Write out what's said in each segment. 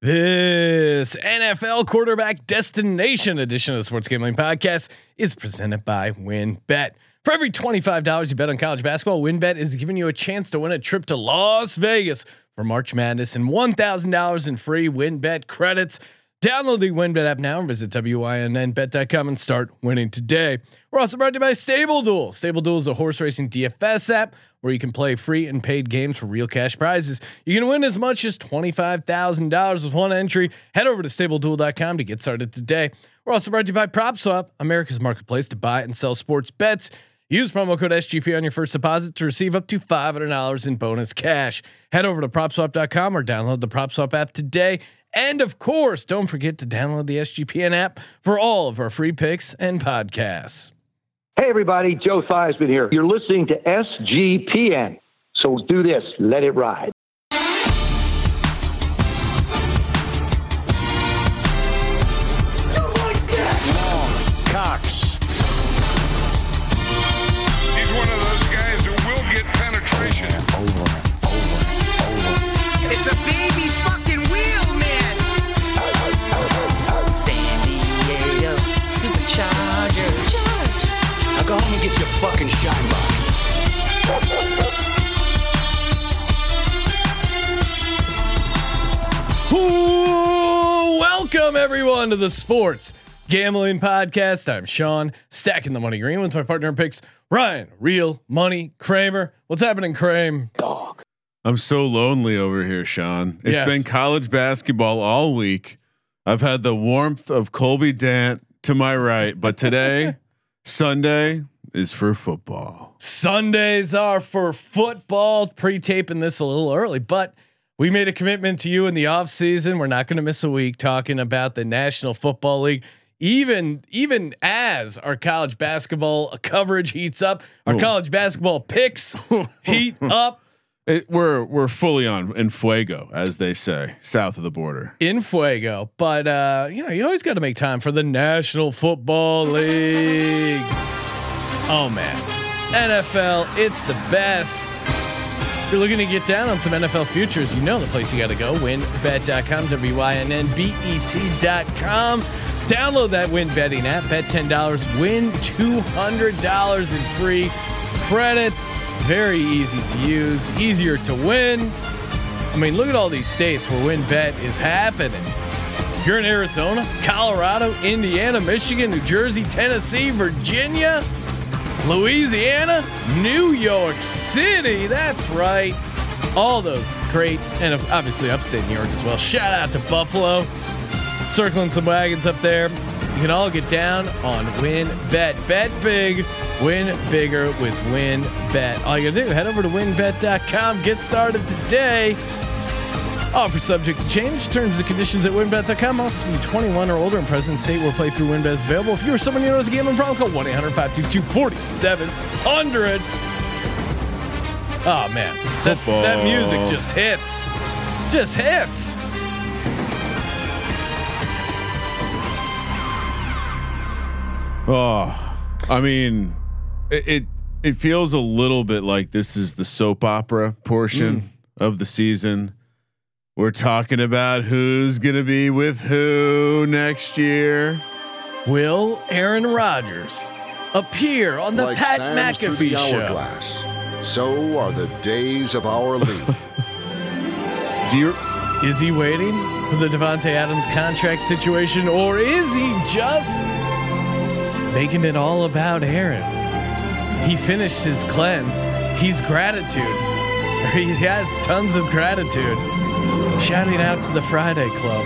This NFL quarterback destination edition of the Sports Gambling Podcast is presented by WynnBET. For every $25 you bet on college basketball, WynnBET is giving you a chance to win a trip to Las Vegas for March Madness and $1,000 in free WynnBET credits. Download the WynnBET app now and visit WYNNBet.com and start winning today. We're also brought to you by Stable Duel. Stable is a horse racing DFS app where you can play free and paid games for real cash prizes. You can win as much as $25,000 with one entry. Head over to stableduel.com to get started today. We're also brought to you by PropSwap, America's marketplace to buy and sell sports bets. Use promo code SGP on your first deposit to receive up to $500 in bonus cash. Head over to propswap.com or download the PropSwap app today. And of course, don't forget to download the SGPN app for all of our free picks and podcasts. Hey, everybody, Joe Theismann here. You're listening to SGPN. So do this, let it ride. Welcome everyone to the Sports Gambling Podcast. I'm Sean, stacking the money green with my partner in picks, Ryan, Real Money Kramer. What's happening, Kramer? Dog. I'm so lonely over here, Sean. It's Yes. been college basketball all week. I've had the warmth of Colby Dant to my right, but today, Sunday, is for football. Sundays are for football. Pre-taping this a little early, but we made a commitment to you in the off season. We're not going to miss a week talking about the National Football League. Even even as our college basketball coverage heats up, our Ooh. college basketball picks heat up. It, we're we're fully on in fuego, as they say, south of the border. in fuego. But uh, you know, you always got to make time for the National Football League. Oh man, NFL, it's the best. If you're looking to get down on some NFL futures, you know the place you got to go. WynnBET.com, W-Y-N-N-B-E-T.com. Download that Win Betting app. Bet ten dollars, win two hundred dollars in free credits. Very easy to use, easier to win. I mean, look at all these states where WynnBET is happening. You're in Arizona, Colorado, Indiana, Michigan, New Jersey, Tennessee, Virginia, Louisiana, New York City. That's right. All those great, and obviously upstate New York as well. Shout out to Buffalo, circling some wagons up there. You can all get down on Win Bet. Bet big, win bigger with Win Bet. All you gotta do, head over to wynnbet.com, get started today. Offer subject to change. Terms and conditions at wynnbet.com. Must be 21 or older and present state where playthrough WynnBET is available. If you or someone you know has a gambling problem, call 1 800 522 4700. Oh, man. That's, that music just hits. Just hits. Oh, I mean, it, it it feels a little bit like this is the soap opera portion mm. of the season. We're talking about who's gonna be with who next year. Will Aaron Rodgers appear on the like Pat sands through McAfee the show? hourglass. So are the days of our league. Do you? Is he waiting for the Davante Adams contract situation, or is he just making it all about Aaron? He finished his cleanse. He's gratitude. He has tons of gratitude. Shouting out to the Friday Club.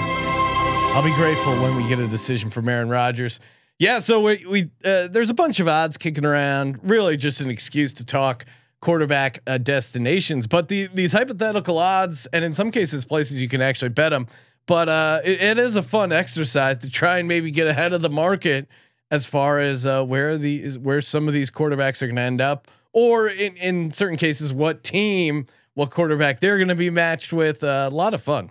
I'll be grateful when we get a decision from Aaron Rodgers. Yeah, so we, we uh, there's a bunch of odds kicking around. Really, just an excuse to talk quarterback uh, destinations. But the, these hypothetical odds, and in some cases, places you can actually bet them. But uh, it, it is a fun exercise to try and maybe get ahead of the market as far as uh, where the where some of these quarterbacks are going to end up, or in in certain cases, what team, what quarterback they're going to be matched with. Uh, a lot of fun.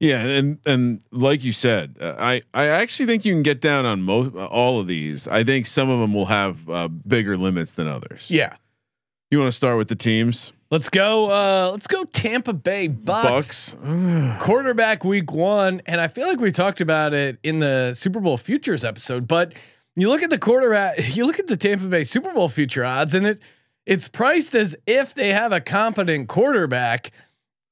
Yeah, and and like you said, uh, I I actually think you can get down on most all of these. I think some of them will have uh, bigger limits than others. Yeah. You want to start with the teams? Let's go. Uh, let's go. Tampa Bay Bucks. Bucks. quarterback week one, and I feel like we talked about it in the Super Bowl futures episode. But you look at the quarterback, you look at the Tampa Bay Super Bowl future odds, and it it's priced as if they have a competent quarterback.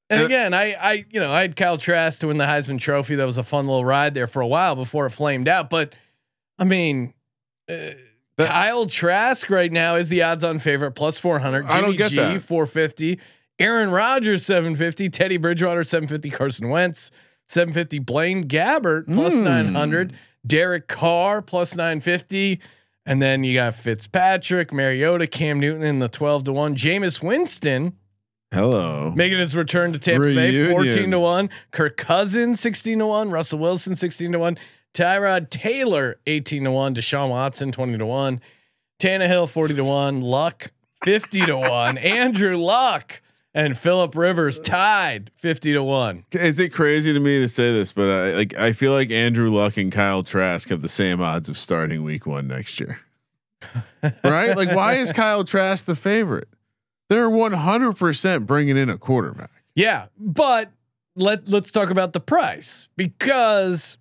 And Uh, again, I I you know I had Kyle Trask to win the Heisman Trophy. That was a fun little ride there for a while before it flamed out. But I mean. Uh, That- Kyle Trask right now is the odds-on favorite plus 400. I don't get G that. 450. Aaron Rodgers 750. Teddy Bridgewater 750. Carson Wentz 750. Blaine Gabbert plus Hmm. 900. Derek Carr plus 950. And then you got Fitzpatrick, Mariota, Cam Newton in the 12 to 1. Jameis Winston Hello. making his return to Tampa Bay 14 to 1. Kirk Cousins 16 to 1. Russell Wilson 16 to 1. Tyrod Taylor 18 to 1. Deshaun Watson 20 to 1. Tannehill 40 to 1. Luck 50 to 1. Andrew Luck and Philip Rivers tied 50 to 1. Is it crazy to me to say this, but I like I feel like Andrew Luck and Kyle Trask have the same odds of starting week one next year. right? Like, why is Kyle Trask the favorite? They're 100% bringing in a quarterback. Yeah, but let let's talk about the price because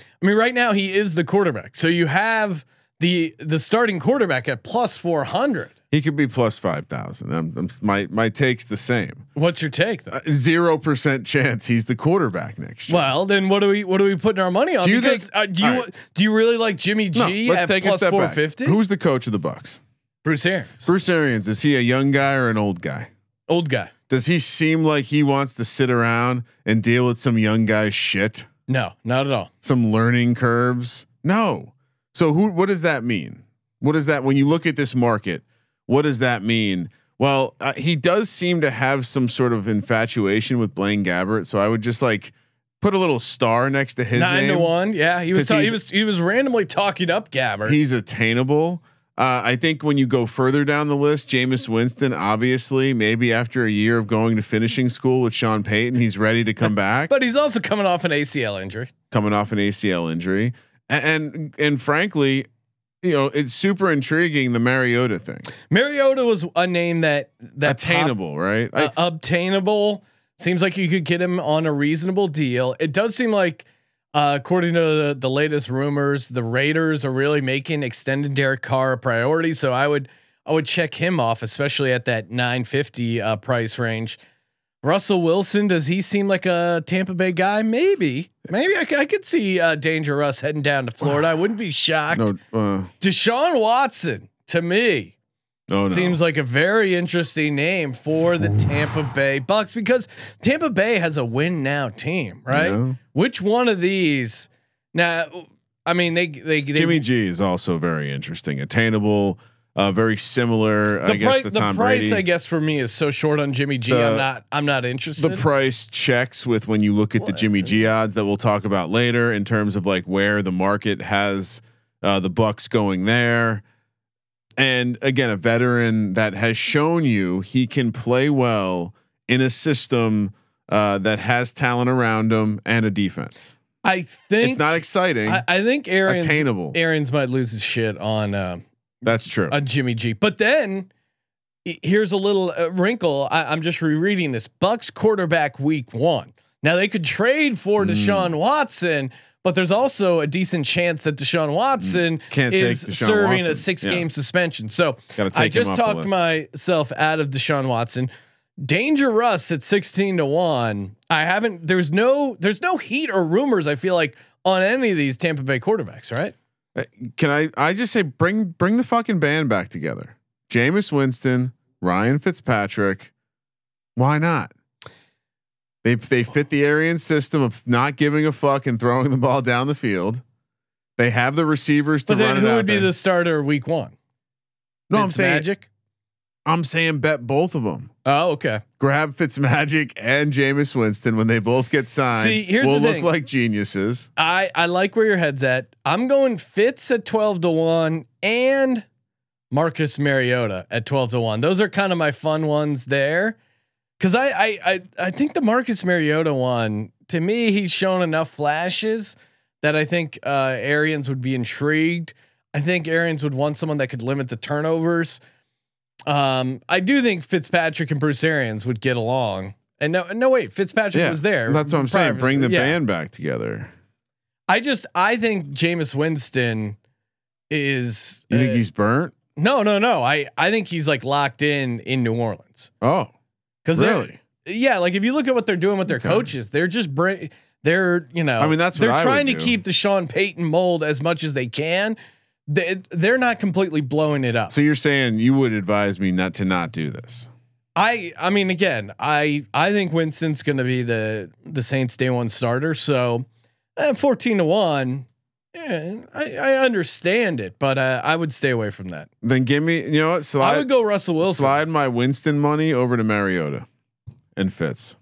I mean right now he is the quarterback. So you have the the starting quarterback at plus 400. He could be plus 5,000. I'm, I'm, my, my take's the same. What's your take though? Zero percent chance he's the quarterback next year. Well, then what do we what are we putting our money on? Do you because, think- uh, do you right. do you really like Jimmy no, G let's at take a step back. 450? Who's the coach of the Bucks? Bruce Arians? Bruce Arians. Is he a young guy or an old guy? Old guy. Does he seem like he wants to sit around and deal with some young guy's shit? No, not at all. some learning curves? No. So who what does that mean? What does that when you look at this market, what does that mean? Well, uh, he does seem to have some sort of infatuation with Blaine Gabbert, so I would just like put a little star next to his Nine name. to one. Yeah, he was ta- he was he was randomly talking up Gabbert. He's attainable. Uh, I think when you go further down the list, Jameis Winston, obviously, maybe after a year of going to finishing school with Sean Payton, he's ready to come back. but he's also coming off an ACL injury. coming off an ACL injury, and and, and frankly, you know, it's super intriguing the Mariota thing. Mariota was a name that that Attainable, right? uh, I, obtainable. Seems like you could get him on a reasonable deal. It does seem like, uh, according to the, the latest rumors, the Raiders are really making extended Derek Carr a priority. So I would I would check him off, especially at that 950 uh, price range. Russell Wilson, does he seem like a Tampa Bay guy? Maybe, maybe I could see uh, Danger Russ heading down to Florida. I wouldn't be shocked. no, uh, Deshaun Watson, to me, no, no. Seems like a very interesting name for the Tampa Bay Bucks because Tampa Bay has a win now team, right? Yeah. Which one of these? Now, I mean, they they, they Jimmy G is also very interesting, attainable, uh, very similar. The, I guess pri- the Tom price, Brady. I guess, for me is so short on Jimmy G. The- am not. I'm not interested. the price checks with when you look at the Jimmy G odds that we'll talk about later in terms of like where the market has uh, the Bucks going there. And again, a veteran that has shown you he can play well in a system uh, that has talent around him and a defense. I think It's not exciting, I, I think Aaron's attainable. Aaron's might lose his shit on uh, That's true. on Jimmy G. But then here's a little uh, wrinkle. I, I'm just rereading this. Bucks quarterback week one. Now they could trade for Mm. Deshaun Watson, but there's also a decent chance that Deshaun Watson Mm. Can't is Deshaun serving a six Yeah. game suspension. So I just talked myself out of Deshaun Watson. Danger Russ at 16 to 1. I haven't there's no there's no heat or rumors I feel like on any of these Tampa Bay quarterbacks, right? Uh, Can I? I just say bring bring the fucking band back together. Jameis Winston, Ryan Fitzpatrick. Why not? They they fit the Arian system of not giving a fuck and throwing the ball down the field. They have the receivers to But then who would be there. the starter week 1? No, I'm saying Magic. I'm saying bet both of them. Oh, okay. Grab Fitzmagic and Jameis Winston when they both get signed. See, here's we'll the look thing. like geniuses. I I like where your head's at. I'm going Fitz at 12 to 1 and Marcus Mariota at 12 to 1. Those are kind of my fun ones there. Cause I I I, I think the Marcus Mariota one, to me, he's shown enough flashes that I think uh Arians would be intrigued. I think Arians would want someone that could limit the turnovers. Um, I do think Fitzpatrick and Bruce Arians would get along. And no, no, wait, Fitzpatrick Yeah, was there. That's what I'm saying. Bring the yeah. band back together. I just, I think Jameis Winston is. You think uh, he's burnt? No, no, no. I, I think he's like locked in in New Orleans Oh, because really? yeah. Like if you look at what they're doing with their Okay. coaches, they're just bring. They're you know. I mean, that's what they're trying to keep the Sean Payton mold as much as they can. They, they're not completely blowing it up. So you're saying you would advise me not to not do this? I I mean again, I I think Winston's going to be the the Saints day one starter. So uh, 14 to 1, yeah, I I understand it, but uh, I would stay away from that. Then give me, you know what? Slide, I would go Russell Wilson. slide my Winston money over to Mariota and Fitz.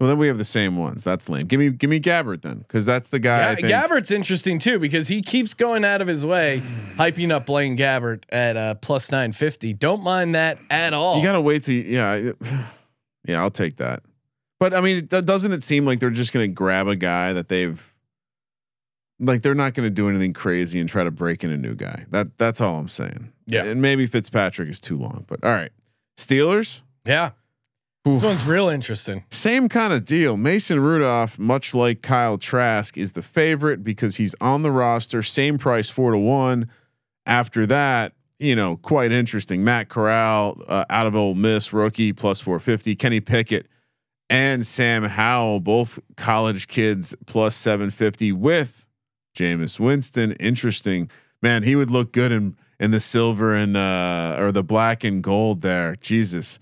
Well, then we have the same ones. That's lame. Give me, give me Gabbert then, because that's the guy. I think, Gabbert's interesting too because he keeps going out of his way, hyping up Blaine Gabbert at uh, plus 950. Don't mind that at all. You gotta wait to yeah, yeah. I'll take that. But I mean, it- doesn't it seem like they're just gonna grab a guy that they've, like, they're not gonna do anything crazy and try to break in a new guy. That that's all I'm saying. Yeah. and maybe Fitzpatrick is too long, but all right. Steelers. yeah. This one's real interesting. Same kind of deal. Mason Rudolph, much like Kyle Trask, is the favorite because he's on the roster. Same price, four to one. After that, you know, quite interesting. Matt Corral uh, out of Ole Miss, rookie plus four fifty. Kenny Pickett and Sam Howell, both college kids, plus seven fifty with Jameis Winston. Interesting, man. He would look good in in the silver and uh, or the black and gold there. Jesus.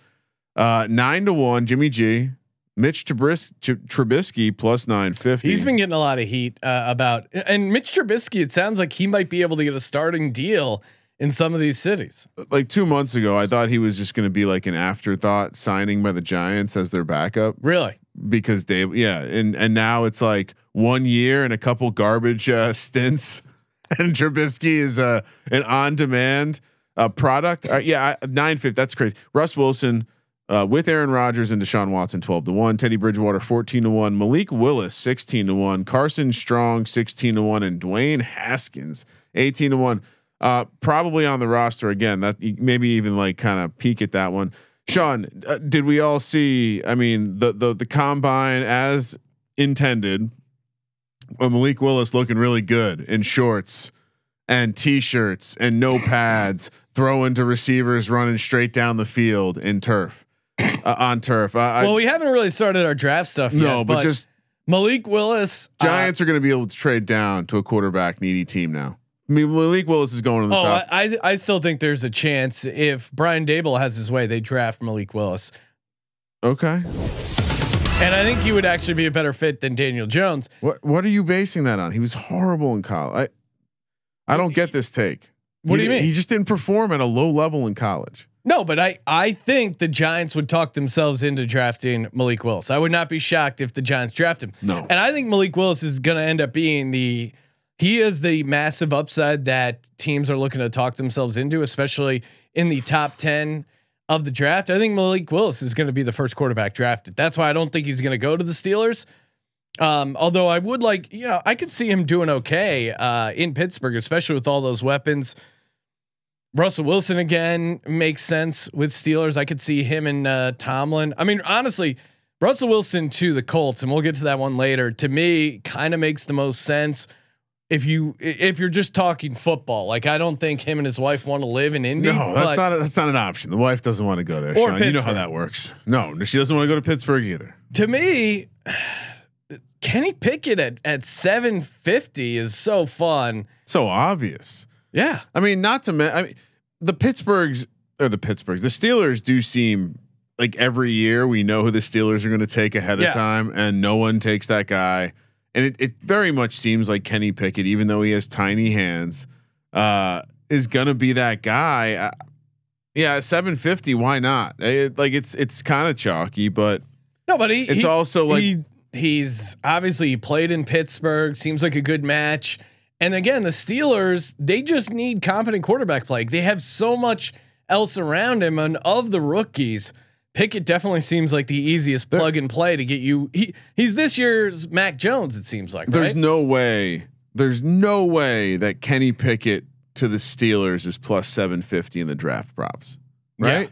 Uh, nine to one, Jimmy G, Mitch Trubis- Tr- Trubisky plus nine fifty. He's been getting a lot of heat uh, about, and Mitch Trubisky. It sounds like he might be able to get a starting deal in some of these cities. like two months ago. I thought he was just going to be like an afterthought signing by the Giants as their backup Really? because they, yeah, and and now it's like one year and a couple garbage uh, stints, and Trubisky is uh, an on demand uh, product. Uh, yeah, nine fifty. That's crazy. Russ Wilson. Uh, with Aaron Rodgers and Deshaun Watson, twelve to one. Teddy Bridgewater, fourteen to one. Malik Willis, sixteen to one. Carson Strong, sixteen to one, and Dwayne Haskins, eighteen to one. Uh, probably on the roster again. That maybe even like kind of peek at that one. Sean, uh, did we all see? I mean, the the the combine as intended. Malik Willis looking really good in shorts and t-shirts and no pads, throwing to receivers running straight down the field in turf uh, on turf. I, well, we haven't really started our draft stuff yet. no, but, just Malik Willis. uh, Giants are going to be able to trade down to a quarterback needy team now. I mean, Malik Willis is going to the oh, top. I, I I still think there's a chance if Brian Daboll has his way, they draft Malik Willis, okay. and I think he would actually be a better fit than Daniel Jones. What what are you basing that on? He was horrible in college. I I don't get this take. What He do you mean? He just didn't perform at a low level in college. No, but I I think the Giants would talk themselves into drafting Malik Willis. I would not be shocked if the Giants draft him. No. And I think Malik Willis is going to end up being the he is the massive upside that teams are looking to talk themselves into, especially in the top 10 of the draft. I think Malik Willis is going to be the first quarterback drafted. That's why I don't think he's going to go to the Steelers. Um, although I would like, yeah, I could see him doing okay uh, in Pittsburgh, especially with all those weapons. Russell Wilson again makes sense with Steelers. I could see him and uh, Tomlin. I mean, honestly, Russell Wilson to the Colts, and we'll get to that one later. To me, kind of makes the most sense if you if you're just talking football. Like, I don't think him and his wife want to live in Indy. No, that's not a, that's not an option. The wife doesn't want to go there. Sean. You know how that works. No, she doesn't want to go to Pittsburgh either. to me, Kenny Pickett at at 750 is so fun. So obvious. Yeah. I mean, not to mention, I mean, the Pittsburghs or the Pittsburghs, the Steelers do seem like every year we know who the Steelers are going to take ahead Yeah. of time, and no one takes that guy. And it, it very much seems like Kenny Pickett, even though he has tiny hands, uh, is going to be that guy. Uh, yeah, seven fifty. Why not? It, like it's it's kind of chalky, but No, but he, it's he- also like he he's obviously he played in Pittsburgh. Seems like a good match. And again, the Steelers they just need competent quarterback play. They have so much else around him, and of the rookies, Pickett definitely seems like the easiest There- plug and play to get you. He he's this year's Mac Jones. It seems like There's right? no way. There's no way that Kenny Pickett to the Steelers is plus 750 in the draft props. right?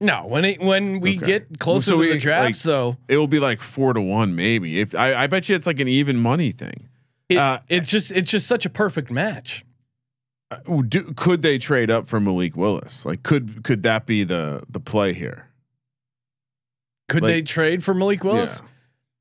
No, when it when we Okay. get closer So to we, the draft, like, so It will be like four to one, maybe. If I, I bet you it's like an even money thing. It, uh, it's just it's just such a perfect match. Uh, Do, could they trade up for Malik Willis? Like, could could that be the the play here? Could Like- they trade for Malik Willis?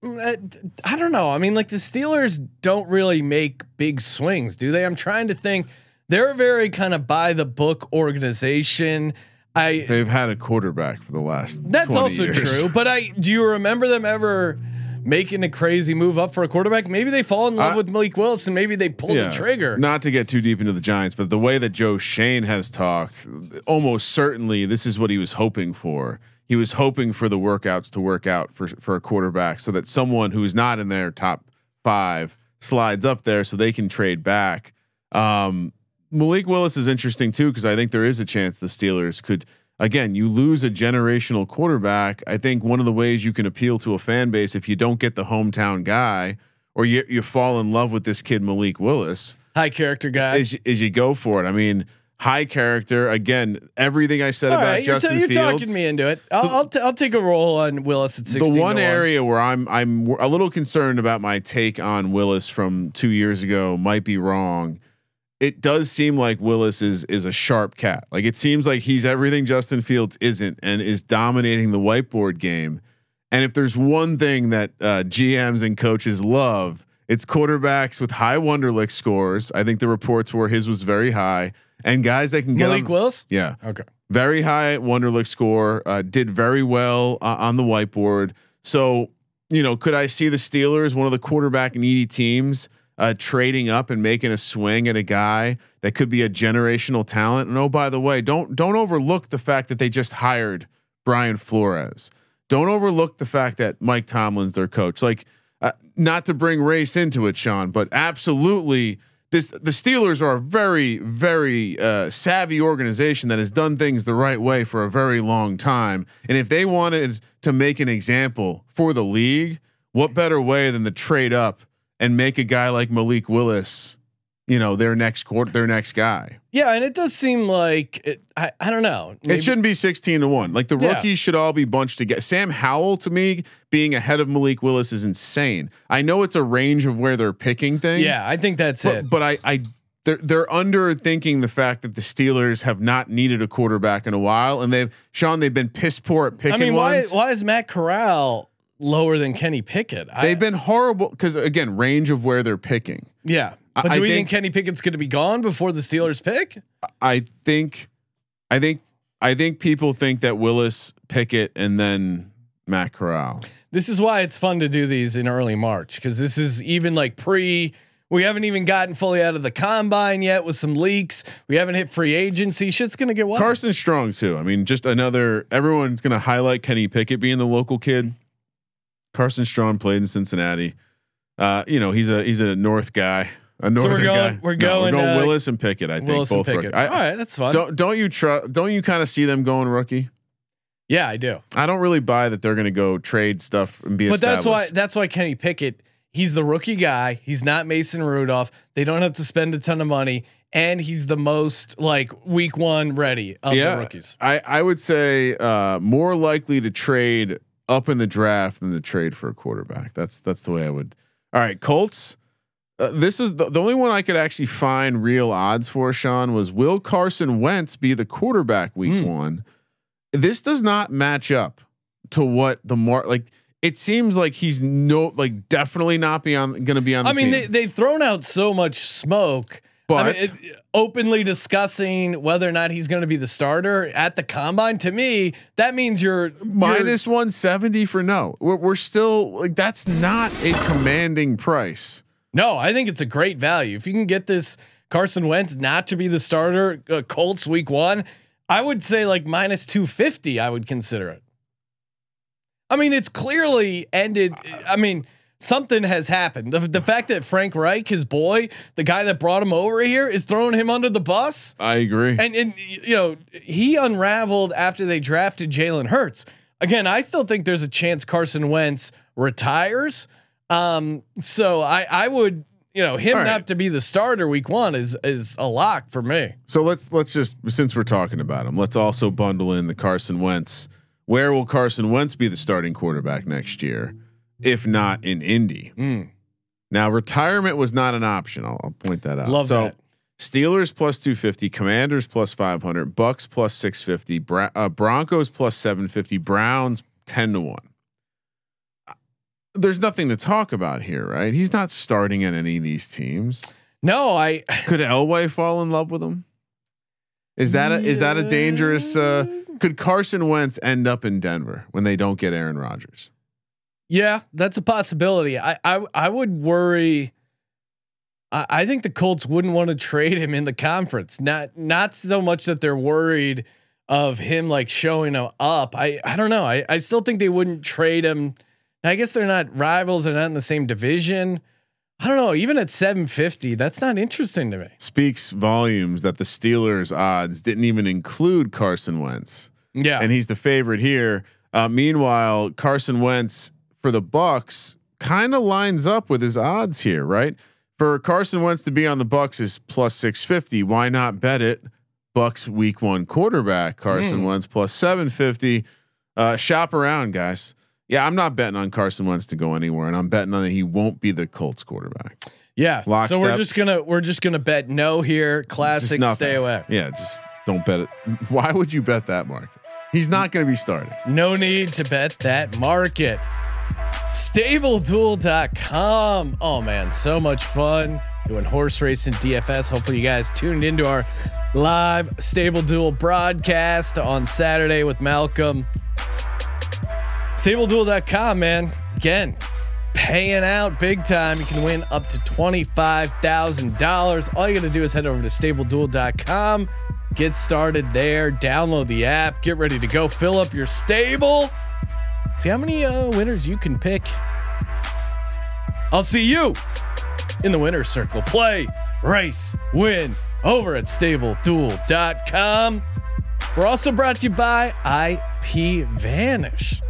Mm, uh, I don't know. I mean, like the Steelers don't really make big swings, do they? I'm trying to think. They're a very kind of by the book organization. I They've had a quarterback for the last. that's 20 also years. true. But I do you remember them ever making a crazy move up for a quarterback? Maybe they fall in love I- with Malik Willis and maybe they pull the trigger. Not to get too deep into the Giants, but the way that Joe Schoen has talked, almost certainly this is what he was hoping for. He was hoping for the workouts to work out for for a quarterback, so that someone who's not in their top five slides up there, so they can trade back. Um, Malik Willis is interesting too because I think there is a chance the Steelers could. Again, you lose a generational quarterback. I think one of the ways you can appeal to a fan base if you don't get the hometown guy or you you fall in love with this kid Malik Willis High character guy. is is you go for it. I mean, high character. Again, everything I said All about right, you're, Justin t- you're Fields. talking me into it. I'll So- I'll, t- I'll take a roll on Willis at the one area where I'm I'm a little concerned about my take on Willis from two years ago might be wrong. It does seem like Willis is is a sharp cat. Like it seems like he's everything Justin Fields isn't, and is dominating the whiteboard game. And if there's one thing that uh, GMs and coaches love, it's quarterbacks with high Wonderlic scores. I think the reports were his was very high, and guys that can get Malik Willis. Yeah, Okay. very high Wonderlic score. Uh, did very well uh, on the whiteboard. So you know, could I see the Steelers, one of the quarterback needy teams, uh, trading up and making a swing at a guy that could be a generational talent? And oh, by the way, don't don't overlook the fact that they just hired Brian Flores. Don't overlook the fact that Mike Tomlin's their coach. Like, uh, not to bring race into it, Sean, but absolutely. This, the Steelers are a very, very uh, savvy organization that has done things the right way for a very long time. And if they wanted to make an example for the league, what better way than the trade up and make a guy like Malik Willis, you know, their next quarter, their next guy? Yeah, and it does seem like it, I I don't know. Maybe- It shouldn't be 16 to 1. Like the Yeah. rookies should all be bunched together. Sam Howell to me being ahead of Malik Willis is insane. I know it's a range of where they're picking things. Yeah, I think that's it. But, but I I they're they're underthinking the fact that the Steelers have not needed a quarterback in a while and they've Sean they've been piss poor at picking I mean, why ones. why is Matt Corral lower than Kenny Pickett? They've been horrible because again, range of where they're picking. yeah. But I do we think, think- Kenny Pickett's going to be gone before the Steelers pick? I think I think I think people think that Willis, Pickett, and then Matt Corral. This is why it's fun to do these in early March because this is even like pre. We haven't even gotten fully out of the combine yet with some leaks. We haven't hit free agency. Shit's gonna get wild. Carson Strong too. I mean, just another. Everyone's going to highlight Kenny Pickett being the local kid. Carson Strong played in Cincinnati. Uh, you know, he's a he's a North guy. A So we're going- guy. we're No, going, we're going uh, Willis and Pickett. I think Willis both. Pickett. I, All right, that's fun. Don't don't you trust? Don't you kind of see them going rookie? yeah, I do. I don't really buy that they're going to go trade stuff and be. But that's why that's why Kenny Pickett. He's the rookie guy. He's not Mason Rudolph. They don't have to spend a ton of money, and he's the most like week one ready of the rookies. I I would say uh, more likely to trade up in the draft than to trade for a quarterback. That's that's the way I would. All right, Colts. Uh, this is the, the only one I could actually find real odds for. Sean was will Carson Wentz be the quarterback week Hmm. one? This does not match up to what the mark like. It seems like he's no like definitely not be on going to be on. The I mean, team. they, they've thrown out so much smoke. but I mean, it, openly discussing whether or not he's going to be the starter at the combine. To me, that means you're minus 170 for no. We're, we're still like that's not a commanding price. No, I think it's a great value. If you can get this Carson Wentz not to be the starter, uh, Colts week one, I would say like minus 250, I would consider it. I mean, it's clearly ended. I mean, something has happened. The, the fact that Frank Reich, his boy, the guy that brought him over here, is throwing him under the bus. I agree. And, and you know, he unraveled after they drafted Jalen Hurts. Again, I still think there's a chance Carson Wentz retires. Um, so I, I would, you know him right. not to be the starter week one is is a lock for me. So let's let's just since we're talking about him, let's also bundle in the Carson Wentz. Where will Carson Wentz be the starting quarterback next year, if not in Indy? Mm. Now retirement was not an option. I'll, I'll point that out. Love so that. Steelers plus two fifty, Commanders plus five hundred, Bucks plus six fifty, Bra- uh, Broncos plus seven fifty, Browns ten to one. There's nothing to talk about here, right? He's not starting at any of these teams. No, I Could Elway fall in love with him? Is that a, is that a dangerous? Uh, could Carson Wentz end up in Denver when they don't get Aaron Rodgers? Yeah, that's a possibility. I I I would worry. I, I think the Colts wouldn't want to trade him in the conference. Not not so much that they're worried of him like showing up. I I don't know. I I still think they wouldn't trade him. I guess they're not rivals. They're not in the same division. I don't know. Even at 750, that's not interesting to me. Speaks volumes that the Steelers odds didn't even include Carson Wentz, Yeah. and he's the favorite here. Uh, meanwhile, Carson Wentz for the Bucks kind of lines up with his odds here, right? For Carson Wentz to be on the Bucks is plus six fifty. Why not bet it? Bucks week one quarterback Carson Wentz plus seven fifty. Uh, shop around, guys. Yeah, I'm not betting on Carson Wentz to go anywhere, and I'm betting on that he won't be the Colts quarterback. yeah. So we're just gonna we're just gonna bet no here. Classic. Stay away. Yeah, just don't bet it. Why would you bet that market? He's not going to be starting. No need to bet that market. StableDuel.com. Oh man, so much fun doing horse racing DFS. Hopefully, you guys tuned into our live Stable Duel broadcast on Saturday with Malcolm. StableDuel.com, man. Again, paying out big time. You can win up to $25,000. All you got to do is head over to StableDuel.com. Get started there. Download the app. Get ready to go. Fill up your stable. See how many uh, winners you can pick. I'll see you in the winner's circle. Play, race, win over at StableDuel.com. We're also brought to you by IP Vanish.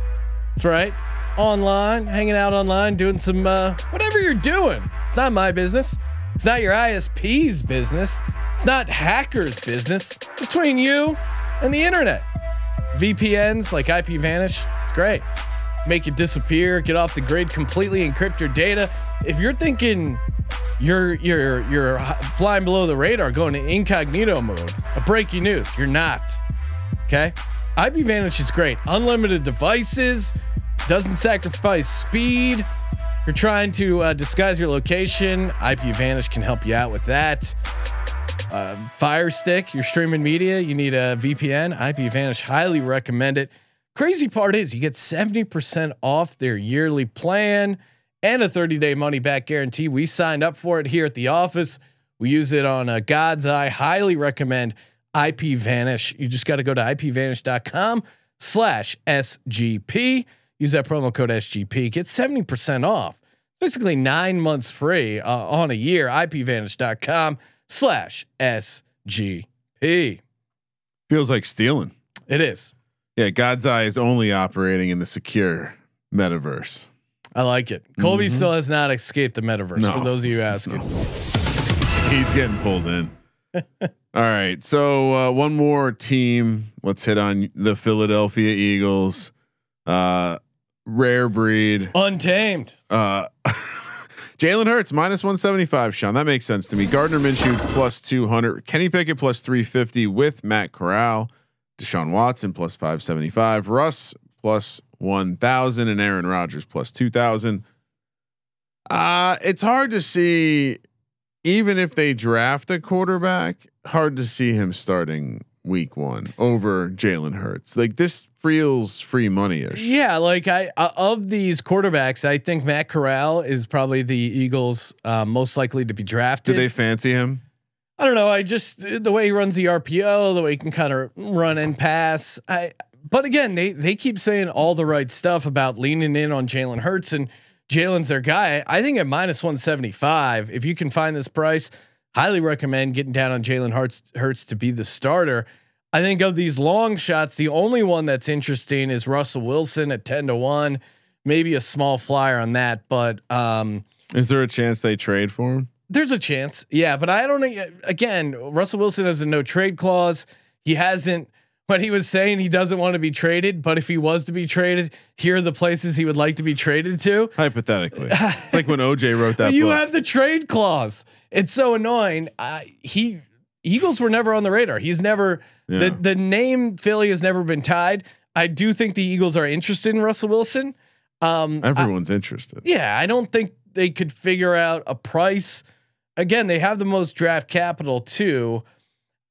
That's right. Online, hanging out online, doing some uh, whatever you're doing. It's not my business. It's not your ISP's business. It's not hackers' business. Between you and the internet. VPNs like IP Vanish, it's great. Make it disappear, get off the grid, completely encrypt your data. If you're thinking you're you're you're flying below the radar, going to incognito mode, a breaking news, you're not. Okay, IP Vanish is great. Unlimited devices, doesn't sacrifice speed. You're trying to uh, disguise your location. IP Vanish can help you out with that. Uh, Fire Stick, your streaming media, you need a VPN. IP Vanish, highly recommend it. Crazy part is you get 70% off their yearly plan and a 30 day money back guarantee. We signed up for it here at the office. We use it on uh, God's Eye. Highly recommend IP Vanish. You just got to go to ipvanish.com slash SGP. Use that promo code SGP. Get 70% off. Basically nine months free uh, on a year. IPVanish.com slash SGP. Feels like stealing. It is. Yeah, God's Eye is only operating in the secure metaverse. I like it. Colby still has not escaped the metaverse. No. For those of you asking, He's getting pulled in. All right. So uh, one more team. Let's hit on the Philadelphia Eagles. Uh, rare breed. untamed. Uh, Jalen Hurts minus 175. Sean, that makes sense to me. Gardner Minshew plus 200. Kenny Pickett plus 350 with Matt Corral. Deshaun Watson plus 575. Russ plus 1,000 and Aaron Rodgers plus 2,000. Uh, it's hard to see, even if they draft a quarterback, hard to see him starting week one over Jalen Hurts. Like this feels free money ish. Yeah, like I uh, of these quarterbacks, I think Matt Corral is probably the Eagles' uh, most likely to be drafted. Do they fancy him? I don't know. I just the way he runs the RPO, the way he can kind of run and pass. I but again, they they keep saying all the right stuff about leaning in on Jalen Hurts and Jalen's their guy. I think at minus one seventy five, if you can find this price, highly recommend getting down on Jalen Hurts Hurts to be the starter. I think of these long shots, the only one that's interesting is Russell Wilson at ten to one. Maybe a small flyer on that, but um, Is there a chance they trade for him? There's a chance, yeah, but I don't. Again, Russell Wilson has a no trade clause. He hasn't. but he was saying he doesn't want to be traded, but if he was to be traded, here are the places he would like to be traded to. Hypothetically, it's like when OJ wrote that. You book. have the trade clause. It's so annoying. Uh, he Eagles were never on the radar. He's never Yeah. the the name Philly has never been tied. I do think the Eagles are interested in Russell Wilson. Um, I- Everyone's interested. yeah, I don't think they could figure out a price. Again, they have the most draft capital too.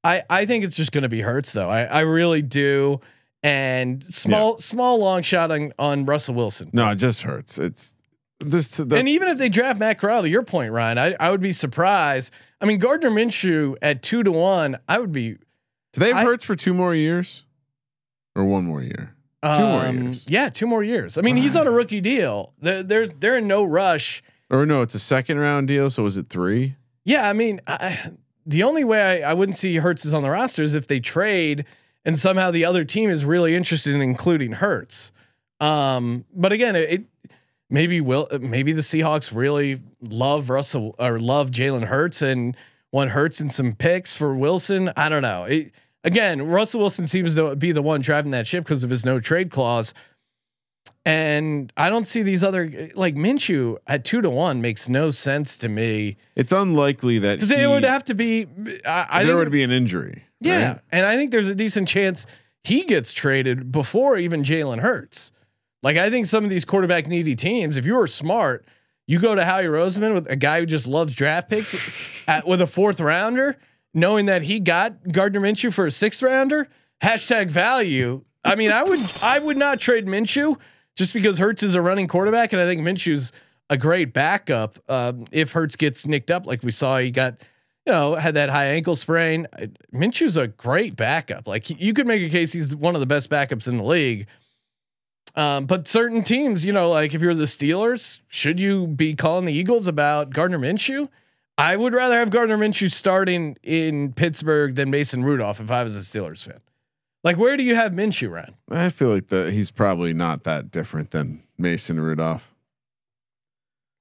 I I think it's just going to be Hurts though. I I really do. And small small long shot on on Russell Wilson. No, it just hurts. It's this. The, and even if they draft Matt Corral, to your point, Ryan, I, I would be surprised. I mean, Gardner Minshew at two to one, I would be do they have I- Hurts for two more years, or one more year? Two more um, years. Yeah, two more years. I mean, he's on a rookie deal. They're, there's they're in no rush. Or no, it's a second round deal. So was it three? Yeah, I mean, I, the only way I, I wouldn't see Hurts is on the roster is if they trade and somehow the other team is really interested in including Hurts. Um, but again, it, it maybe will maybe the Seahawks really love Russell or love Jalen Hurts and want Hurts and some picks for Wilson. I don't know. It, again, Russell Wilson seems to be the one driving that ship because of his no trade clause. And I don't see these other like Minshew at two to one makes no sense to me It's unlikely that because it would have to be. I, I there think, would be an injury. yeah, right? and I think there's a decent chance he gets traded before even Jalen Hurts. Like I think some of these quarterback needy teams, if you were smart, you go to Howie Roseman with a guy who just loves draft picks at, with a fourth rounder, knowing that he got Gardner Minshew for a sixth rounder. Hashtag value. I mean, I would I would not trade Minshew just because Hurts is a running quarterback, and I think Minshew's a great backup. Um, if Hurts gets nicked up, like we saw, he got you know had that high ankle sprain. Minshew's a great backup. Like you could make a case he's one of the best backups in the league. Um, but certain teams, you know, like if you're the Steelers, should you be calling the Eagles about Gardner Minshew? I would rather have Gardner Minshew starting in Pittsburgh than Mason Rudolph if I was a Steelers fan. Like, where do you have Minshew, Ryan? I feel like he's probably not that different than Mason Rudolph.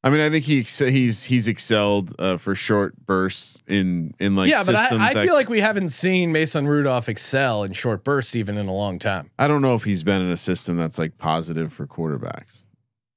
I mean, I think he ex- he's he's excelled uh, for short bursts in in like yeah, but I, I feel like we haven't seen Mason Rudolph excel in short bursts even in a long time. I don't know if he's been in a system that's like positive for quarterbacks.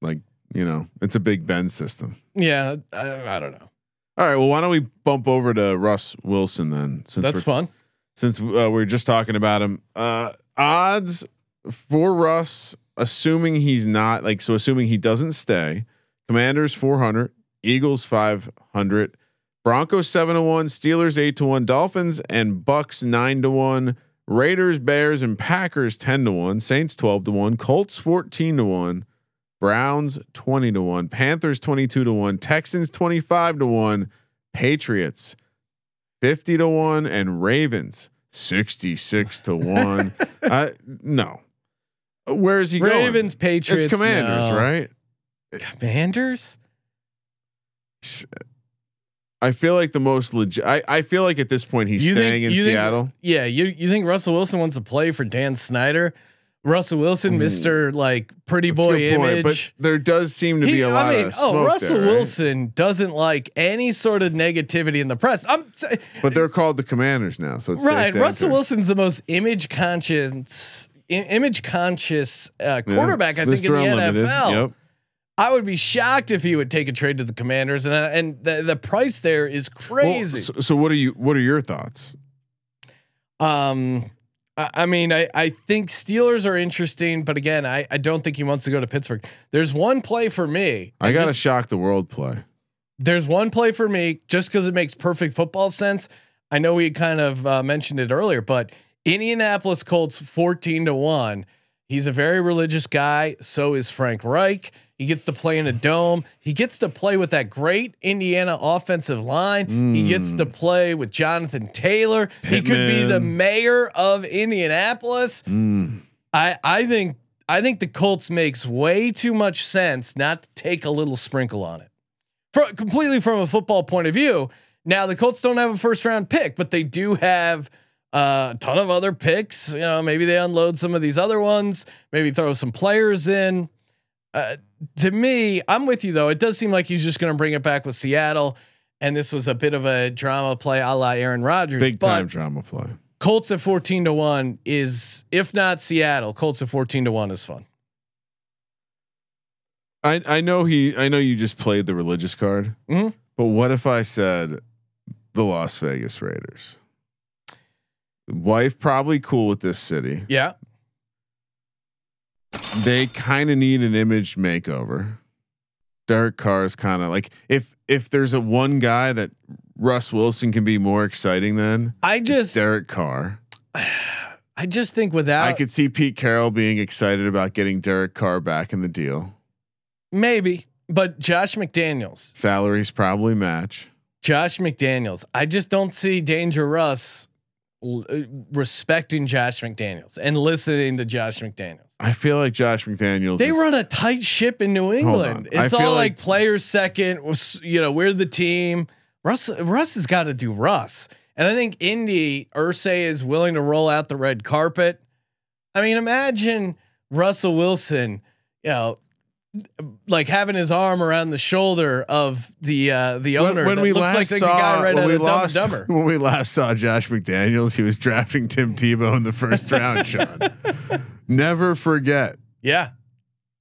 Like you know, it's a Big Ben system. Yeah, I, I don't know. All right, well, why don't we bump over to Russ Wilson then? Since That's fun. since uh, we're just talking about him. Uh, odds for Russ, assuming he's not like so, assuming he doesn't stay. Commanders four hundred, Eagles five hundred, Broncos seven to one, Steelers eight to one, Dolphins and Bucks nine to one, Raiders, Bears and Packers ten to one, Saints twelve to one, Colts fourteen to one, Browns twenty to one, Panthers twenty two to one, Texans twenty five to one, Patriots 50 to 1 and Ravens 66 to 1. uh, no. Where is he going? Ravens, Patriots, It's Commanders, no. right? Commanders. I feel like the most legit. I, I feel like at this point he's You think- staying in you think- Seattle. Yeah, you you think Russell Wilson wants to play for Dan Snyder? Russell Wilson, Mister like pretty That's boy good point, image. but there does seem to be He- a lot I mean, of oh, Russell there, right? Wilson doesn't like any sort of negativity in the press. I'm But they're called the Commanders now, so it's right. Russell. Wilson's the most image conscious, i- image conscious uh, Yeah. quarterback I think in the Unlimited. NFL. Yep. I would be shocked if he would take a trade to the Commanders, and uh, and the the price there is Well, crazy. so, so what are you? What are your thoughts? Um, I, I mean, I, I think Steelers are interesting, but again, I, I don't think he wants to go to Pittsburgh. There's one play for me. I got to just- shock the world play. There's one play for me just because it makes perfect football sense. I know we kind of uh, mentioned it earlier, but Indianapolis Colts 14 to 1. He's a very religious guy. So is Frank Reich. He gets to play in a dome. He gets to play with that great Indiana offensive line. He gets to play with Jonathan Taylor. He could be the mayor of Indianapolis. Mm. I I think I think the Colts makes way too much sense not to take a little sprinkle on it. For, completely from a football point of view. Now the Colts don't have a first round pick, but they do have uh, a ton of other picks. You know, maybe they unload some of these other ones. Maybe throw some players in. Uh, to me, I'm with you though. It does seem like he's just going to bring it back with Seattle. and this was a bit of a drama play a la Aaron Rodgers. Big time drama play. Colts at 14 to 1 is, if not Seattle, Colts at 14 to 1 is fun. I I know he I know you just played the religious card, Mhm. but what if I said the Las Vegas Raiders? Wife probably cool with this city. Yeah. They kind of need an image makeover. Derek Carr is kind of like if if there's a one guy that Russ Wilson can be more exciting than I it's just, Derek Carr. I just think without, I could see Pete Carroll being excited about getting Derek Carr back in the deal. maybe, but Josh McDaniels, Salaries probably match. Josh McDaniels, I just don't see Danger Russ Uh, respecting Josh McDaniels and listening to Josh McDaniels. I feel like Josh McDaniels. They is- run a tight ship in New England. It's all like, like- players second. You know, we're the team. Russ Russ has got to do Russ, and I think Indy Irsay is willing to roll out the red carpet. I mean, imagine Russell Wilson, you know, like having his arm around the shoulder of the uh, the owner. when that we looks last like saw right when we of Dumb Dumber. when we last saw Josh McDaniels, he was drafting Tim Tebow in the first round. Sean, never forget. Yeah,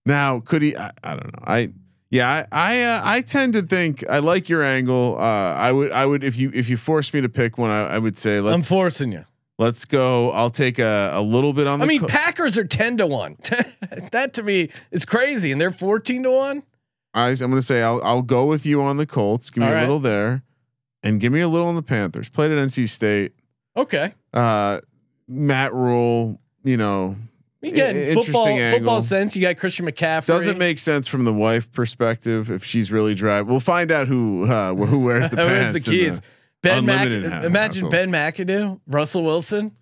Now, could he? I, I don't know. I yeah, I I, uh, I tend to think I like your angle. Uh, I would I would if you if you force me to pick one, I, I would say let's I'm forcing you. Let's go. I'll take a, a little bit on the. I mean, co- Packers are ten to one. that to me is crazy, and they're fourteen to one. I, I'm going to say I'll I'll go with you on the Colts. Give me All a right. little there, and give me a little on the Panthers. Played at NC State. Okay. Uh, Matt Rhule. You know, Again, I- football angle. football sense. You got Christian McCaffrey. doesn't make sense from the wife perspective if she's really driving. We'll find out who uh, who wears the pants. the keys? Ben ha- imagine. Ben McAdoo, Russell Wilson.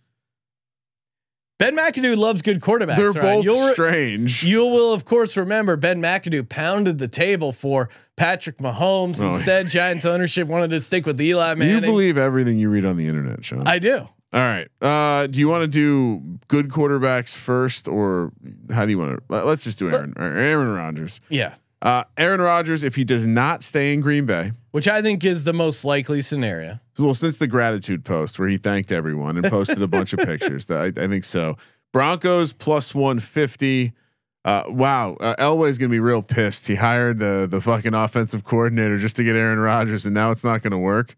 Ben McAdoo loves good quarterbacks. They're right? both You'll re- strange. You will, of course, remember Ben McAdoo pounded the table for Patrick Mahomes. Oh, Instead, Giants ownership wanted to stick with Eli Manning. You believe everything you read on the internet, Sean. I do. All right. Uh, do you want to do good quarterbacks first, or how do you want to? Let's just do Aaron Aaron Rodgers. Yeah. Uh, Aaron Rodgers, if he does not stay in Green Bay, Which I think is the most likely scenario. well, since the gratitude post where he thanked everyone and posted a bunch of pictures, that I, I think so. Broncos plus one fifty. Uh, wow, uh, Elway's gonna be real pissed. He hired the the fucking offensive coordinator just to get Aaron Rodgers, and now it's not gonna work.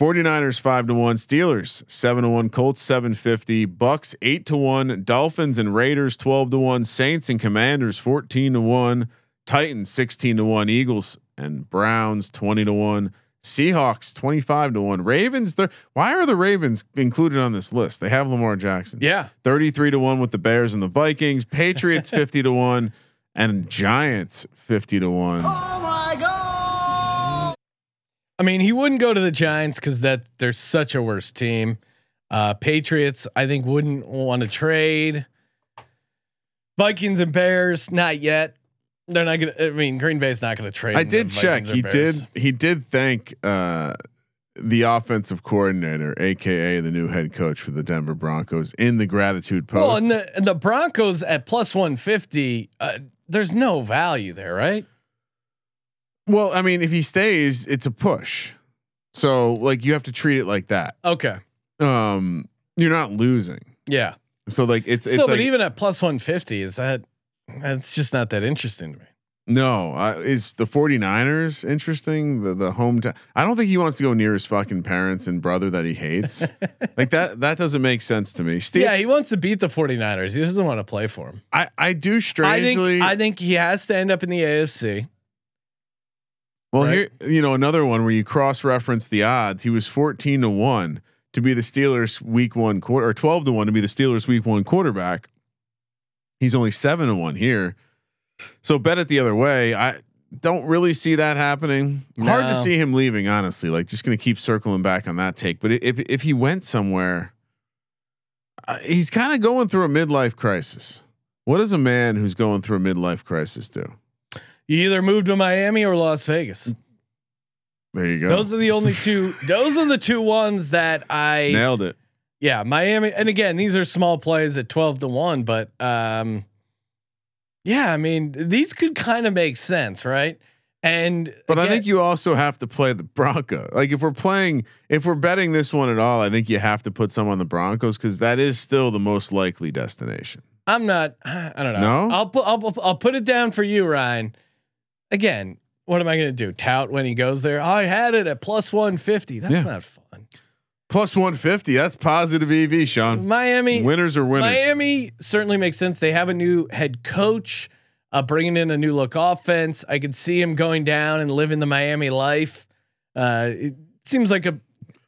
49ers five to one, Steelers seven to one, Colts seven fifty, Bucs eight to one, Dolphins and Raiders twelve to one, Saints and Commanders fourteen to one, Titans sixteen to one, Eagles and Browns twenty to one, Seahawks twenty five to one, Ravens. They're, why are the Ravens included on this list? They have Lamar Jackson. Yeah. thirty three to one with the Bears and the Vikings, Patriots fifty to one, and Giants fifty to one. Oh my god. I mean, he wouldn't go to the Giants because that they're such a worse team. Uh, Patriots, I think, wouldn't want to trade. Vikings and Bears, not yet. They're not gonna. I mean, Green Bay's not gonna trade. I did check. He did. He did thank uh, the offensive coordinator, aka the new head coach for the Denver Broncos, in the gratitude post. Well, and the and the Broncos at plus one fifty. Uh, there's no value there, right? well, I mean, if he stays, it's a push. So, like, you have to treat it like that. Okay. Um, you're not losing. Yeah. So, like, it's it's Still, like but even at plus one fifty, is that? That's just not that interesting to me. no. Uh, is the 49ers interesting? The the hometown. I don't think he wants to go near his fucking parents and brother that he hates. like that. That doesn't make sense to me. Steve, yeah, he wants to beat the 49ers. He doesn't want to play for him. I I do I strangely. think I think he has to end up in the AFC. Well, Right. here you know another one where you cross reference the odds. He was fourteen to one to be the Steelers week one quarter, or twelve to one to be the Steelers week one quarterback. He's only seven to one here, so bet it the other way. I don't really see that happening. Hard to see him leaving, honestly. Like just going to keep circling back on that take. But if if he went somewhere, uh, he's kind of going through a midlife crisis. What does a man who's going through a midlife crisis do? You either move to Miami or Las Vegas. There you go. Those are the only two. those are the two ones that I Nailed it. Yeah Miami. And again, these are small plays at twelve to one, but um, yeah, I mean these could kind of make sense, right? And But I think you also have to play the Bronco. Like if we're playing, if we're betting this one at all, I think you have to put some on the Broncos because that is still the most likely destination. I'm not. I don't know. No? I'll put. I'll, I'll put it down for you, Ryan. Again, what am I going to do? Tout when he goes there? I had it at plus one fifty. That's Yeah. not fun. Plus 150. That's positive EV, Sean. Miami. Winners are winners. Miami certainly makes sense. They have a new head coach, uh, bringing in a new look offense. I could see him going down and living the Miami life. Uh, it seems like a.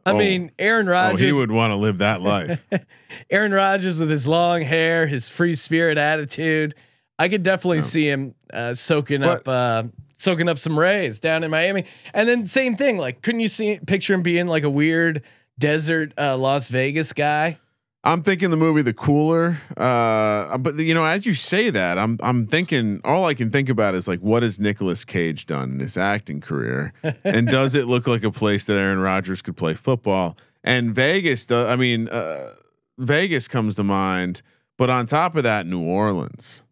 I Oh. mean, Aaron Oh, Rodgers. he would want to live that life. Aaron Rodgers with his long hair, his free spirit attitude. I could definitely see him uh, soaking But- up, uh, soaking up some rays down in Miami. And then same thing. Like, couldn't you see picture him being like a weird desert uh, Las Vegas guy? I'm thinking the movie The Cooler. Uh, but you know, as you say that, I'm I'm thinking all I can think about is like, what has Nicolas Cage done in his acting career, and does it look like a place that Aaron Rodgers could play football? And Vegas, do, I mean, uh, Vegas comes to mind, but on top of that, New Orleans.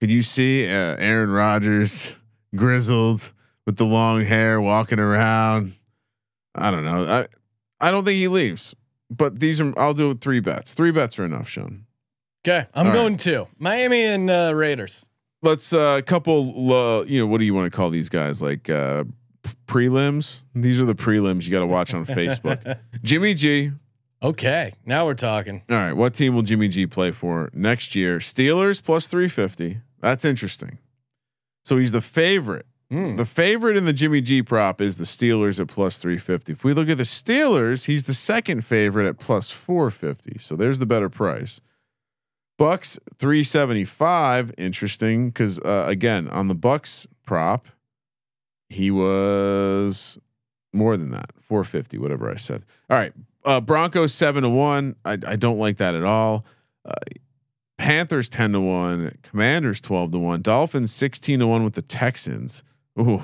Could you see uh, Aaron Rodgers, grizzled with the long hair, walking around? I don't know. I I don't think he leaves but these are I'll do three bets. Three bets are enough, Sean. Okay, I'm All right. going to Miami and uh, Raiders. Let's uh a couple uh, you know what do you want to call these guys like uh prelims? These are the prelims you got to watch on Facebook. Jimmy G. Okay, now we're talking. All right, what team will Jimmy G play for next year? Steelers plus 350. That's interesting. So he's the favorite. Hmm. The favorite in the Jimmy G prop is the Steelers at plus 350. If we look at the Steelers, he's the second favorite at plus 450. So there's the better price. Bucs 375. Interesting because uh, again on the Bucs prop, he was more than that 450 whatever I said. All right, uh, Broncos seven to one. I, I don't like that at all. Uh, Panthers 10 to 1, Commanders 12 to 1, Dolphins 16 to 1 with the Texans. Ooh.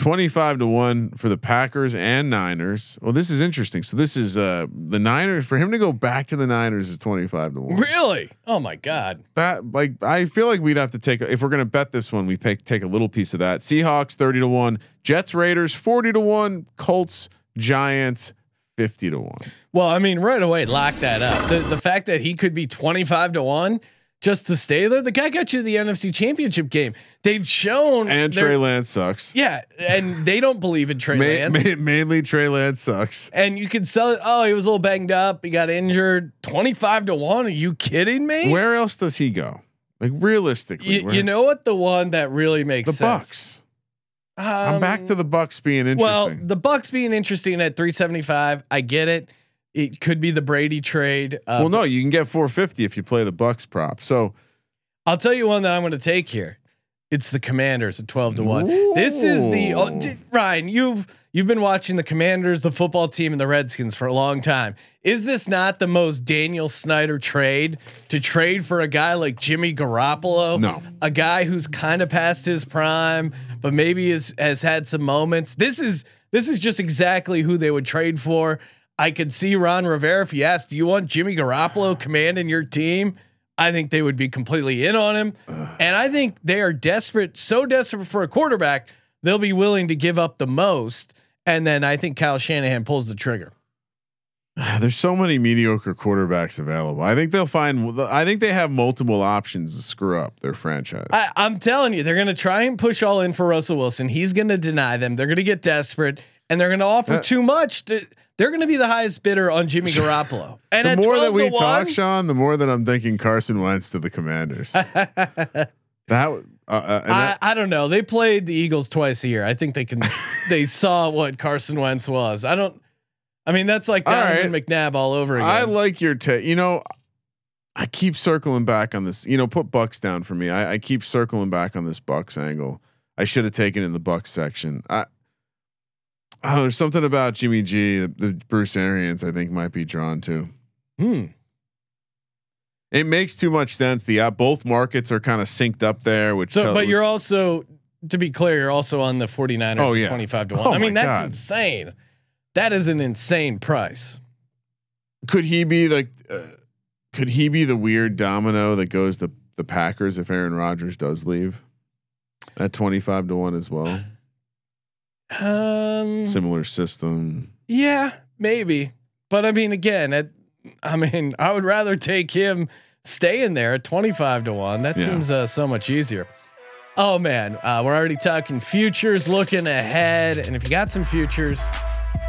25 to 1 for the Packers and Niners. Well, this is interesting. So this is uh the Niners for him to go back to the Niners is 25 to 1. Really? Oh my God. That like I feel like we'd have to take if we're going to bet this one, we pay, take a little piece of that. Seahawks 30 to 1, Jets Raiders 40 to 1, Colts Giants 50 to 1. Well, I mean, right away, lock that up. The the fact that he could be twenty five to one just to stay there. The guy got you the NFC Championship game. They've shown And Trey Lance sucks. Yeah, and they don't believe in Trey Ma- Lance. ma- mainly Trey Lance sucks. and you could sell it. Oh, he was a little banged up. He got injured. Twenty five to one. Are you kidding me? Where else does he go? Like realistically, you, where- you know what? The one that really makes the sense. Bucs. I'm back Um, to the Bucs being interesting. Well, the Bucs being interesting at 375, I get it. It could be the Brady trade. Uh, well, no, you can get 450 if you play the Bucs prop. So I'll tell you one that I'm going to take here. It's the Commanders at 12 to 1. This is the oh, Ooh. di- Ryan, you've you've been watching the Commanders, the football team and the Redskins for a long time. Is this not the most Daniel Snyder trade to trade for a guy like Jimmy Garoppolo? No. A guy who's kind of past his prime, but maybe is, has had some moments. This is this is just exactly who they would trade for. I could see Ron Rivera if he asked, "Do you want Jimmy Garoppolo commanding your team?" I think they would be completely in on him. And I think they are desperate, so desperate for a quarterback, they'll be willing to give up the most. And then I think Kyle Shanahan pulls the trigger. there's so many mediocre quarterbacks available. I think they'll find. I think they have multiple options to screw up their franchise. I, I'm telling you, they're going to try and push all in for Russell Wilson. He's going to deny them. They're going to get desperate and they're going to offer Uh, too much. To, they're going to be the highest bidder on Jimmy Garoppolo. And the more that we talk, 1, Sean, the more that I'm thinking Carson Wentz to the Commanders. that uh, uh, and I, that- I don't know. They played the Eagles twice a year. I think they can. they saw what Carson Wentz was. I don't. I mean, that's like Donovan right. McNabb all over again. I like your take. You know, I keep circling back on this. You know, put Bucs down for me. I, I keep circling back on this Bucs angle. I should have taken in the Bucs section. I, I. There's something about Jimmy G, the, the Bruce Arians. I think might be drawn to. Hmm. It makes too much sense. The uh, both markets are kind of synced up there. Which So, but you're also, to be clear, you're also on the 49ers Oh, yeah. 25 to 1. Oh, I mean, that's God. insane. That is an insane price. could he be like? Uh, could he be the weird domino that goes to the Packers if Aaron Rodgers does leave? At twenty five to one as well. Um, Similar system. yeah, maybe. But I mean, again, at, I mean, I would rather take him staying there at 25 to 1. That Yeah. seems uh, so much easier. Oh man, uh, we're already talking futures, looking ahead, and if you got some futures,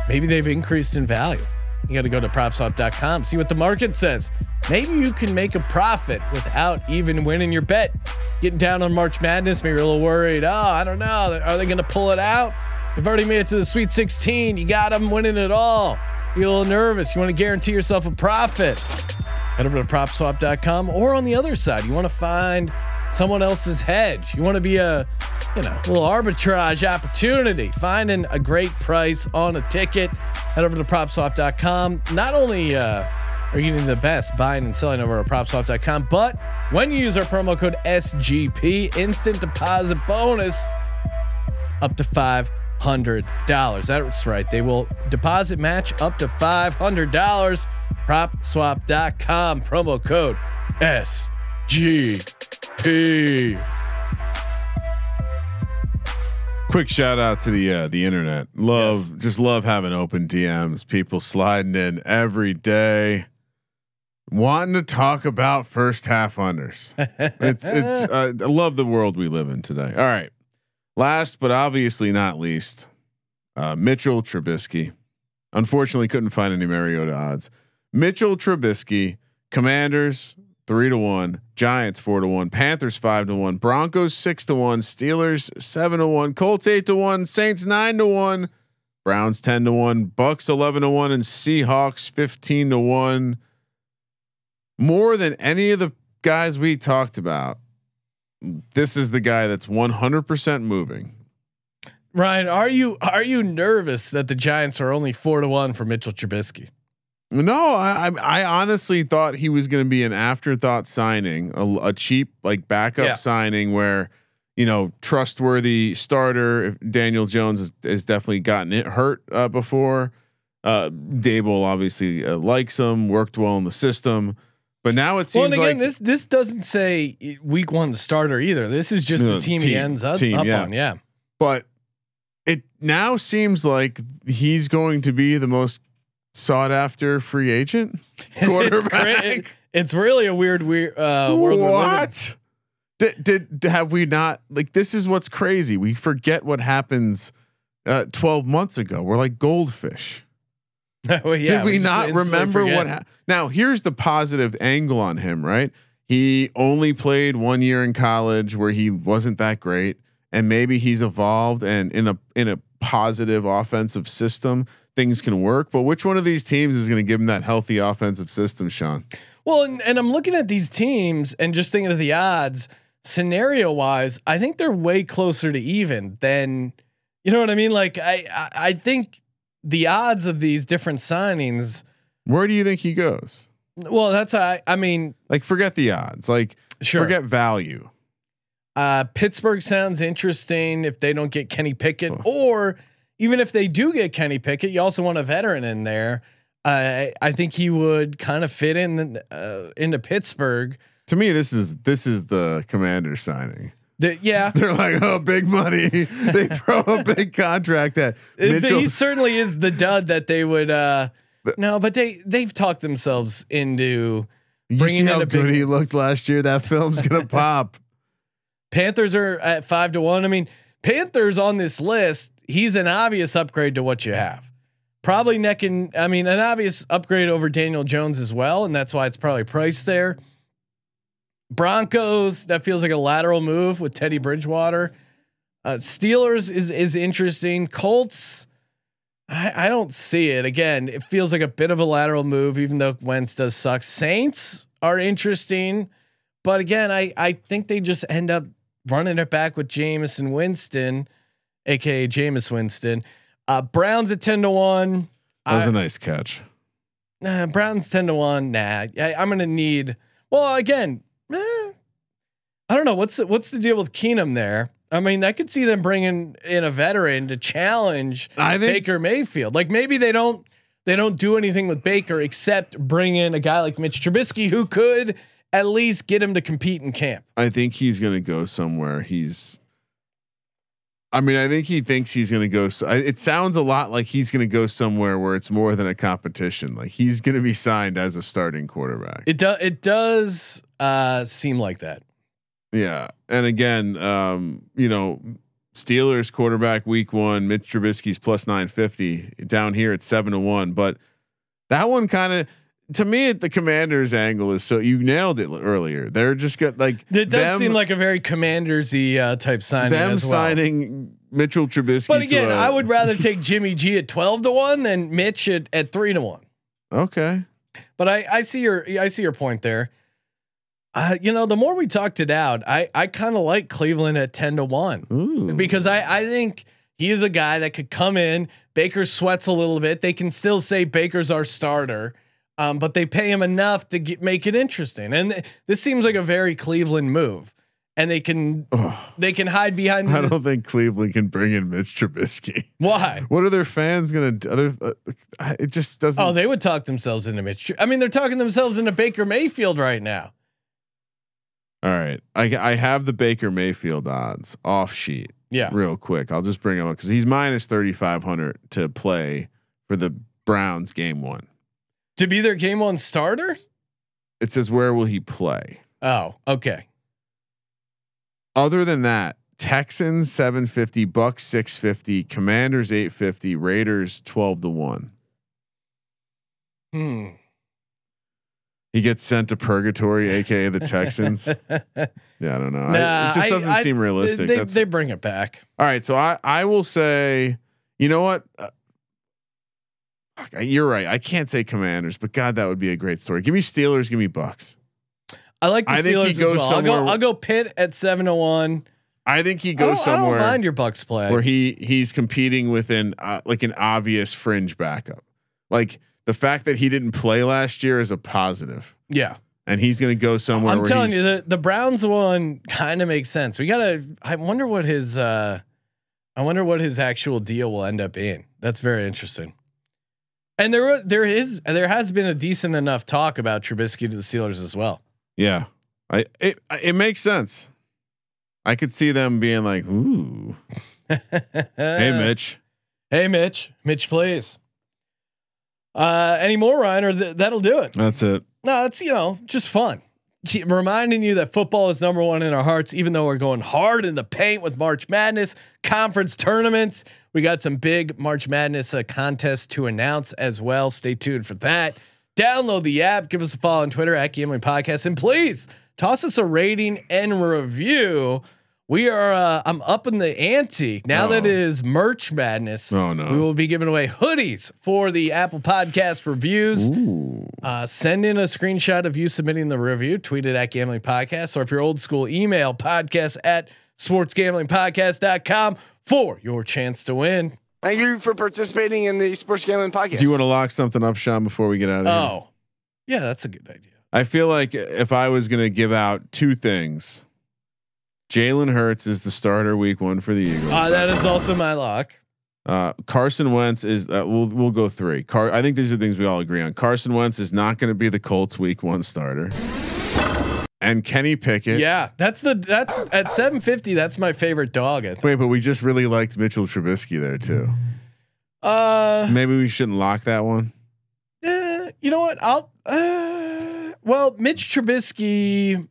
maybe they've increased in value. You got to go to propswap.com, see what the market says. Maybe you can make a profit without even winning your bet. Getting down on March Madness, maybe you're a little worried. Oh, I don't know. Are they going to pull it out? You've already made it to the Sweet 16. You got them winning it all. You're a little nervous. You want to guarantee yourself a profit. Head over to propswap.com or on the other side, you want to find someone else's hedge. You want to be a, you know, little arbitrage opportunity, finding a great price on a ticket. Head over to propswap.com. Not only uh, are you getting the best buying and selling over at propswap.com, but when you use our promo code SGP, instant deposit bonus up to five hundred dollars. That's right. They will deposit match up to five hundred dollars. PropSwap.com promo code SGP. Quick shout out to the uh, the internet. Love Yes. just love having open DMs. People sliding in every day, wanting to talk about first half unders. it's it's. Uh, I love the world we live in today. All right. Last but obviously not least, uh, Mitchell Trubisky. Unfortunately, couldn't find any Mariota odds. Mitchell Trubisky, Commanders three to one, Giants four to one, Panthers five to one, Broncos six to one, Steelers seven to one, Colts eight to one, Saints nine to one, Browns ten to one, Bucs eleven to one, and Seahawks fifteen to one. More than any of the guys we talked about, this is the guy that's one hundred percent moving. Ryan, are you are you nervous that the Giants are only four to one for Mitchell Trubisky? No, I I I honestly thought he was going to be an afterthought signing, a, a cheap like backup Yeah. signing where you know trustworthy starter. Daniel Jones has, has definitely gotten it hurt uh, before. Uh, Daboll obviously uh, likes him, worked well in the system, but now it Well, seems and again, like this this doesn't say week one starter either. This is just No, the team, he ends up, team, up yeah. on. Yeah. but it now seems like he's going to be the most sought after free agent it's, quarterback. cra- it- it's really a weird, weird uh, world. what? Did, did have we not like this is what's crazy. We forget what happens uh 12 months ago. We're like goldfish. well, yeah, did we, just not remember what ha- Now, here's the positive angle on him, right? He only played one year in college where he wasn't that great and maybe he's evolved and in a in a positive offensive system things can work, but which one of these teams is going to give him that healthy offensive system, Sean? Well, and, and I'm looking at these teams and just thinking of the odds scenario wise. I think they're way closer to even than you know what I mean. Like I, I, I think the odds of these different signings. Where do you think he goes? Well, that's I. I mean, Like forget the odds. Like sure. forget value. Uh, Pittsburgh sounds interesting if they don't get Kenny Pickett, Oh. or even if they do get Kenny Pickett, you also want a veteran in there. Uh, I think he would kind of fit in uh, into Pittsburgh. To me, this is this is the commander signing. The, yeah, They're like, oh, big money. they throw a big contract at It- Mitchell. he certainly is the dud that they would. Uh, no, but they they've talked themselves into You bringing see how good he looked last year. That film's gonna pop. Panthers are at five to one. I mean, Panthers on this list. He's an obvious upgrade to what you have. Probably neck and I mean an obvious upgrade over Daniel Jones as well, and that's why it's probably priced there. Broncos that feels like a lateral move with Teddy Bridgewater. Uh, Steelers is is interesting. Colts, I, I don't see it. Again, it feels like a bit of a lateral move, even though Wentz does suck. Saints are interesting, but again, I I think they just end up running it back with Jameis and Winston, aka Jameis Winston. Uh, Browns at ten to one. That was I- a nice catch. Nah, Browns ten to one. Nah, I, I'm gonna need. Well, again, I don't know what's the, what's the deal with Keenum there. I mean, I could see them bringing in a veteran to challenge I think Baker Mayfield. Like maybe they don't they don't do anything with Baker except bring in a guy like Mitch Trubisky who could at least get him to compete in camp. I think he's gonna go somewhere. He's I mean, I think he thinks he's going to go. So, it sounds a lot like he's going to go somewhere where it's more than a competition. Like he's going to be signed as a starting quarterback. It does. It does uh, seem like that. Yeah, and again, um, you know, Steelers quarterback week one, Mitch Trubisky's plus nine fifty. Down here at seven to one, but that one kind of. To me, at the Commanders' angle is so you nailed it earlier. They're just got like It does them- seem like a very commandersy uh, type signing. them as well. signing Mitchell Trubisky. But again, a- I would rather take Jimmy G at twelve to one than Mitch at, at three to one. Okay. But I, I see your I see your point there. Uh, you know, the more we talked it out, I I kind of like Cleveland at ten to one Ooh. because I I think he is a guy that could come in. Baker sweats a little bit. They can still say Baker's our starter, um, but they pay him enough to get, make it interesting. And th- this seems like a very Cleveland move. And they can they can hide behind. I this- don't think Cleveland can bring in Mitch Trubisky. why. What are their fans gonna? do? Other, uh, it just doesn't. Oh, they would talk themselves into Mitch. I mean, they're talking themselves into Baker Mayfield right now. All right, I I have the Baker Mayfield odds off sheet. Yeah. real quick. I'll just bring him up because he's minus thirty five hundred to play for the Browns game one. To be their game one starter? It says where will he play? Oh, okay. Other than that, Texans seven fifty, Bucs six fifty, Commanders eight fifty, Raiders twelve to one. Hmm. He gets sent to purgatory, aka the Texans. Yeah, I don't know. I- it just doesn't I- seem realistic. They, they bring it back. all right. So I I will say, you know what? Uh, you're right. I can't say Commanders, but God, that would be a great story. Give me Steelers. Give me Bucs. I like the I think he Steelers as goes well. I'll go, I'll go Pitt at seven to one. I think he I goes I somewhere don't mind your Bucs play. where he he's competing with an uh, like an obvious fringe backup. Like the fact that he didn't play last year is a positive, yeah, and he's going to go somewhere. I'm telling you, the the Browns one kind of makes sense. We gotta. I wonder what his. uh I wonder what his actual deal will end up being. That's very interesting. And there, there is, there has been a decent enough talk about Trubisky to the Steelers as well. Yeah, I it it makes sense. I could see them being like, "Ooh, hey Mitch." Hey, Mitch. Mitch, please. Uh, any more, Ryan, or th- that'll do it. That's it. No, it's you know just fun. Keep reminding you that football is number one in our hearts, even though we're going hard in the paint with March Madness conference tournaments. We got some big March Madness uh, contests to announce as well. Stay tuned for that. Download the app, give us a follow on Twitter at Gambling Podcast, and please toss us a rating and review. We are uh, I'm up in the ante now that Oh. it is Merch Madness. Oh, no. We will be giving away hoodies for the Apple Podcast reviews. Uh, send in a screenshot of you submitting the review, tweet it at gambling podcast, or if you're old school, email podcast at sportsgamblingpodcast.com for your chance to win. Thank you for participating in the Sports Gambling Podcast. Do you want to lock something up, Sean, before we get out of here? Oh, yeah, that's a good idea. I feel like if I was going to give out two things, Jalen Hurts is the starter week one for the Eagles. Uh, that is also my lock. Uh, Carson Wentz is. Uh, we'll we'll go three. Car. I think these are things we all agree on. Carson Wentz is not going to be the Colts week one starter. And Kenny Pickett. Yeah, that's the that's at 750. That's my favorite dog. Wait, but we just really liked Mitchell Trubisky there too. Uh, Maybe we shouldn't lock that one. eh, you know what? I'll. Uh, well, Mitch Trubisky.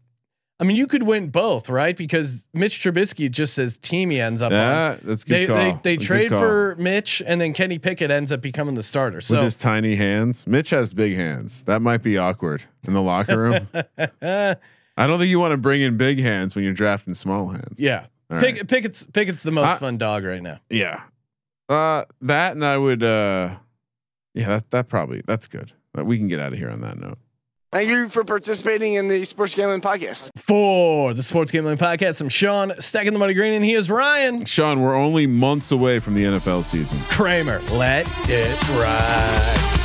I mean, you could win both, right? Because Mitch Trubisky just says team he ends up on. Yeah, that's good They call. they, they Good trade for Mitch, and then Kenny Pickett ends up becoming the starter. with his tiny hands. Mitch has big hands. That might be awkward in the locker room. I don't think you want to bring in big hands when you're drafting small hands. yeah, Pick, right. Pickett's Pickett's the most I- fun dog right now. Yeah. Uh that and I would uh yeah, that that probably that's good. We can get out of here on that note. Thank you for participating in the Sports Gambling Podcast. For the Sports Gambling Podcast, I'm Sean stacking the money green, and he is Ryan Sean, we're only months away from the NFL season. Kramer. Let it ride.